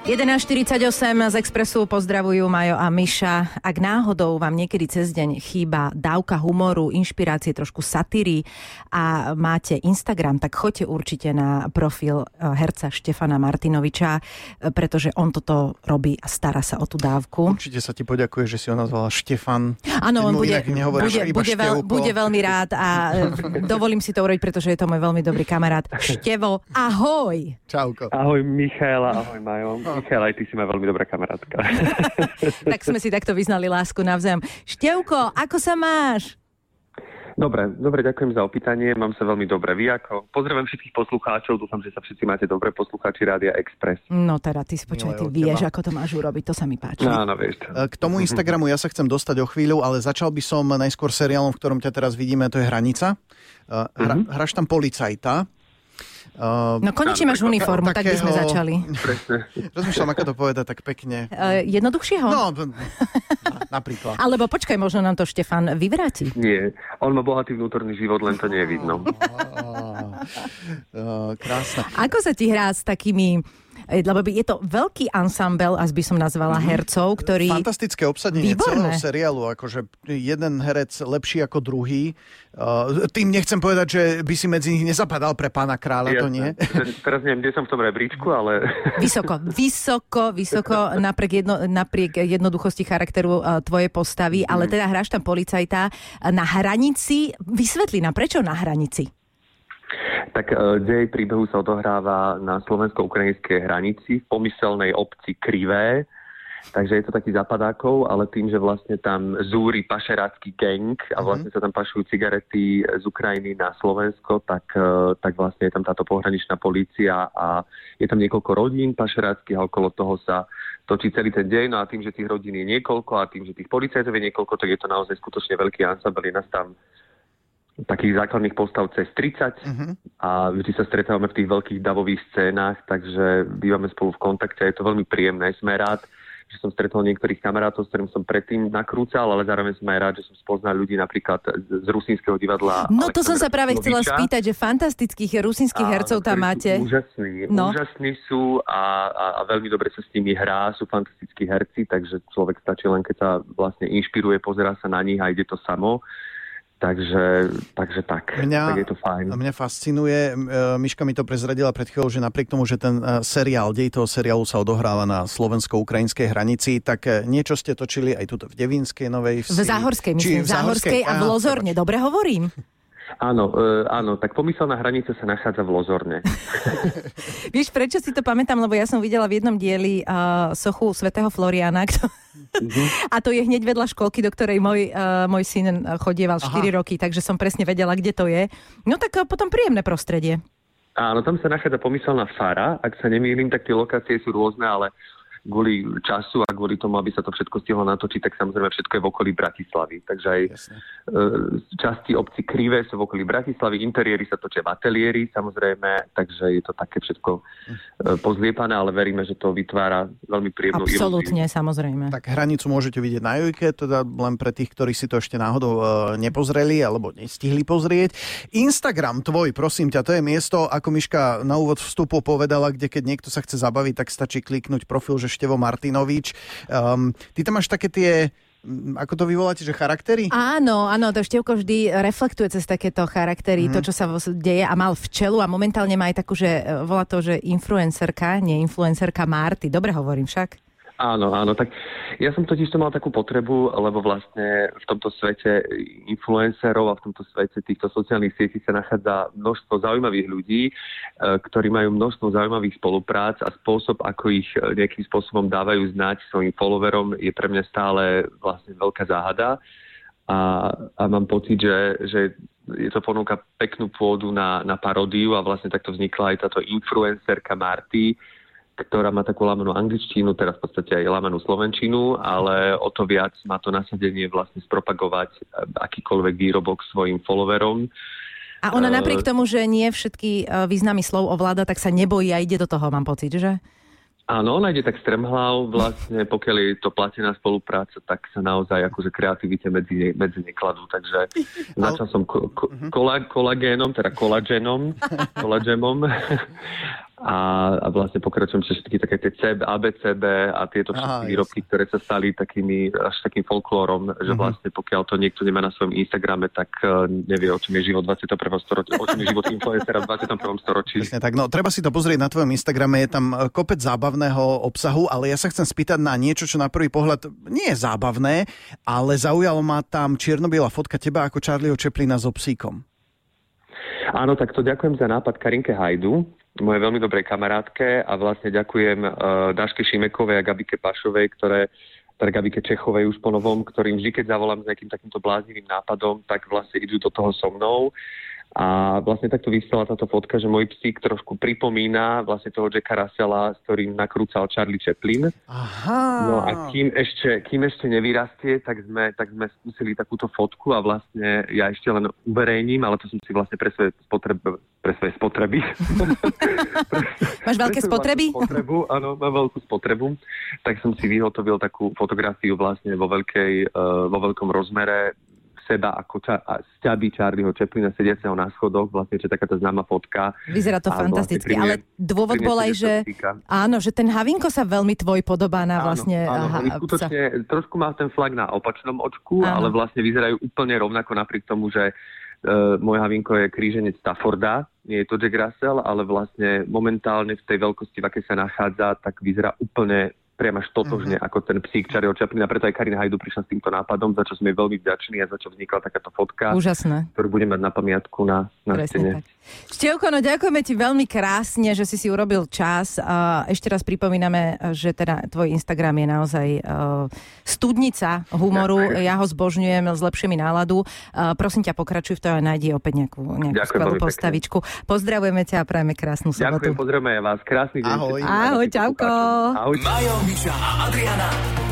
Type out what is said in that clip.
11.48 z Expressu pozdravujú Majo a Miša. Ak náhodou vám niekedy cez deň chýba dávka humoru, inšpirácie, trošku satíry a máte Instagram, tak choďte určite na profil eh, herca Štefana Martinoviča, eh, pretože on toto robí a stará sa o tú dávku. Určite sa ti poďakuje, že si ho nazvala Štefan. Áno, on bude, bude, bude, veľ, bude veľmi rád a eh, dovolím si to urobiť, pretože je to môj veľmi dobrý kamarát. Števo, ahoj! Čauko. Ahoj Michaela, ahoj Majo. Michaela, aj ty si ma veľmi dobrá kamarátka. Tak sme si takto vyznali lásku navzájom. Števko, ako sa máš? dobre, dobre, ďakujem za opýtanie, mám sa veľmi dobre. Vy ako? Pozdravujem všetkých poslucháčov, dúfam, že sa všetci máte dobre, poslucháči Rádia Express. No teda, ty spočaj, ty vieš, ako to máš urobiť, to sa mi páči. No, áno, vieš. E, K tomu Instagramu ja sa chcem dostať o chvíľu, ale začal by som najskôr seriálom, v ktorom ťa teraz vidíme, to je Hranica. E, Hra, Hraš tam policajta. E, No konečne máš uniformu, tak by sme začali. Presne. Rozmýšľam, ako to povedať tak pekne. Uh, jednoduchšieho? No, b- na- napríklad. Alebo počkaj, možno nám to Štefan vyvráti. Nie, on má bohatý vnútorný život, len to nie je vidno. Á, Krásne. Ako sa ti hrá s takými lebo by- je to veľký ansambel, až by som nazvala hercov, ktorí... Fantastické obsadenie Výborné. celého seriálu, akože jeden herec lepší ako druhý. Uh, tým nechcem povedať, že by si medzi nich nezapadal pre pána kráľa, to nie. Teraz neviem, kde som v tom rebríčku, ale Vysoko, vysoko, vysoko, napriek, jedno, napriek jednoduchosti charakteru uh, tvojej postavy, ale teda hráš tam policajta na hranici. Vysvetli nám, prečo na hranici? Tak e, dej príbehu sa odohráva na slovensko-ukrajinskej hranici v pomyselnej obci Krivé. Takže je to taký zapadákov, ale tým, že vlastne tam zúri pašerácky gang a vlastne sa tam pašujú cigarety z Ukrajiny na Slovensko, tak, e, tak vlastne je tam táto pohraničná polícia a je tam niekoľko rodín pašeráckých a okolo toho sa točí celý ten deň. No a tým, že tých rodín je niekoľko a tým, že tých policajtov je niekoľko, tak je to naozaj skutočne veľký ansambel. Je nás tam takých základných postav cez 30 Mhm. a vždy sa stretávame v tých veľkých davových scénách, takže bývame spolu v kontakte a je to veľmi príjemné. Sme rád, že som stretol niektorých kamarátov, s ktorým som predtým nakrúcal, ale zároveň som aj rád, že som spoznal ľudí napríklad z, rusínskeho divadla. No to som sa práve chcela Sloviča. spýtať, že fantastických rusínskych hercov tam máte. Úžasní, No. úžasní sú a, a, a veľmi dobre sa s nimi hrá, sú fantastickí herci, takže človek stačí len, keď sa vlastne inšpiruje, pozerá sa na nich a ide to samo. Takže, takže tak, Mňa- tak je to fajn. Mňa fascinuje, e, Miška mi to prezradila pred chvíľou, že napriek tomu, že ten e, seriál, dej toho seriálu sa odohráva na slovensko-ukrajinskej hranici, tak e, niečo ste točili aj tuto v Devínskej Novej V Vsi. Záhorskej, Či myslím, v Záhorskej a v Lozorne. Dobre hovorím? Áno, e, áno, tak pomyselná hranica sa nachádza v Lozorne. Vieš, prečo si to pamätám? Lebo ja som videla v jednom dieli uh, sochu svätého Floriana, kto... a to je hneď vedľa školky, do ktorej môj, uh, môj syn chodieval 4 Aha. roky, takže som presne vedela, kde to je. No tak uh, potom príjemné prostredie. Áno, tam sa nachádza pomyselná fara. Ak sa nemýlim, tak tie lokácie sú rôzne, ale kvôli času a kvôli tomu, aby sa to všetko stihlo natočiť, tak samozrejme všetko je v okolí Bratislavy. Takže aj Jasne. Časti obci Krivé sú v okolí Bratislavy, interiéry sa točia v ateliéri, samozrejme, takže je to také všetko e, pozliepané, ale veríme, že to vytvára veľmi príjemnú ilúziu. Absolútne, samozrejme. Tak hranicu môžete vidieť na Jojke, teda len pre tých, ktorí si to ešte náhodou e, nepozreli alebo nestihli pozrieť. Instagram tvoj, prosím ťa, to je miesto, ako Miška na úvod vstupu povedala, kde keď niekto sa chce zabaviť, tak stačí kliknúť profil, že Števo Martinovič. Um, ty tam máš také tie, ako to vyvoláte, že charaktery? Áno, áno, to Števko vždy reflektuje cez takéto charaktery, mm. to, čo sa deje a mal včelu a momentálne má aj takú, že e, volá to, že influencerka, nie influencerka Marty. Dobre hovorím však? Áno, áno, tak ja som totiž to mal takú potrebu, lebo vlastne v tomto svete influencerov a v tomto svete týchto sociálnych sietí sa nachádza množstvo zaujímavých ľudí, e, ktorí majú množstvo zaujímavých spoluprác a spôsob, ako ich e, nejakým spôsobom dávajú znať svojim followerom, je pre mňa stále vlastne veľká záhada. A, a mám pocit, že, že je to ponúka peknú pôdu na, na paródiu a vlastne takto vznikla aj táto influencerka Marty, ktorá má takú lamanú angličtinu, teraz v podstate aj lamanú slovenčinu, ale o to viac má to nasadenie vlastne spropagovať eh, akýkoľvek výrobok svojim followerom. A ona Eh, napriek tomu, že nie všetky e, významy slov ovláda, tak sa nebojí a ide do toho, mám pocit, že? Áno, ona ide tak stremhlav, vlastne pokiaľ je to platená spolupráca, tak sa naozaj akože kreativite medzi, medzi nekladú. Takže začal som ko, ko, kola, kolagénom, teda kolagénom, kolagémom a, a vlastne pokračujem cez všetky také tie CB, ABCB a tieto všetky Aha, výrobky, ktoré sa stali takými, až takým folklórom, že mm-hmm. vlastne pokiaľ to niekto nemá na svojom Instagrame, tak uh, nevie, o čom je život 21. storočí, o čom je život influencera v 21. storočí. Presne tak, no treba si to pozrieť na tvojom Instagrame, je tam e, kopec zábavného obsahu, ale ja sa chcem spýtať na niečo, čo na prvý pohľad nie je zábavné, ale zaujalo ma tam čierno fotka teba ako Charlieho Chaplina so psíkom. Áno, tak to ďakujem za nápad Karinke Hajdu, mojej veľmi dobrej kamarátke a vlastne ďakujem uh, Daške Šimekovej a Gabike Pašovej, ktoré teda Gabike Čechovej už po novom, ktorým vždy, keď zavolám s nejakým takýmto bláznivým nápadom, tak vlastne idú do toho so mnou a vlastne takto vystala táto fotka, že môj psík trošku pripomína vlastne toho Jacka Russella, s ktorým nakrúcal Charlie Chaplin. Aha. No a kým ešte, kým ešte nevyrastie, tak sme, tak sme skúsili takúto fotku a vlastne ja ešte len uverejním, ale to som si vlastne pre svoje, spotreb, pre svoje spotreby. Máš veľké spotreby? Spotrebu, áno, mám veľkú spotrebu. Tak som si vyhotovil takú fotografiu vlastne vo, veľkej, uh, vo veľkom rozmere seba ako ča- sťaby Charlieho Chaplina sediaceho na schodoch, vlastne, čo je taká tá známa fotka. Vyzerá to vlastne fantasticky, vlastne ale dôvod bol aj, že áno, že ten Havinko sa veľmi tvoj podobá na vlastne... Áno, áno, aha, skutočne, trošku má ten flag na opačnom očku, áno. ale vlastne vyzerajú úplne rovnako napriek tomu, že Uh, môj Havinko je kríženec Stafforda, nie je to Jack Russell, ale vlastne momentálne v tej veľkosti, v akej sa nachádza, tak vyzerá úplne priam až totožne uh-huh. ako ten psík Charlieho Chaplina. Preto aj Karin Hajdu prišla s týmto nápadom, za čo sme veľmi vďační a za čo vznikla takáto fotka. Úžasné. Ktorú budeme mať na pamiatku na, na Presne stene. Tak. Števko, no ďakujeme ti veľmi krásne, že si si urobil čas. A ešte raz pripomíname, že teda tvoj Instagram je naozaj uh, studnica humoru. Ďakujem. Ja ho zbožňujem, zlepšie mi náladu. Uh, prosím ťa, pokračuj v tom a nájdi opäť nejakú, nejakú skvelú postavičku. Pekne. Pozdravujeme ťa a prajeme krásnu sobotu. Ďakujem, pozdravujeme vás. Krásny deň. Ahoj. Ahoj, čauko. Ahoj. Majo, Miša a Adriana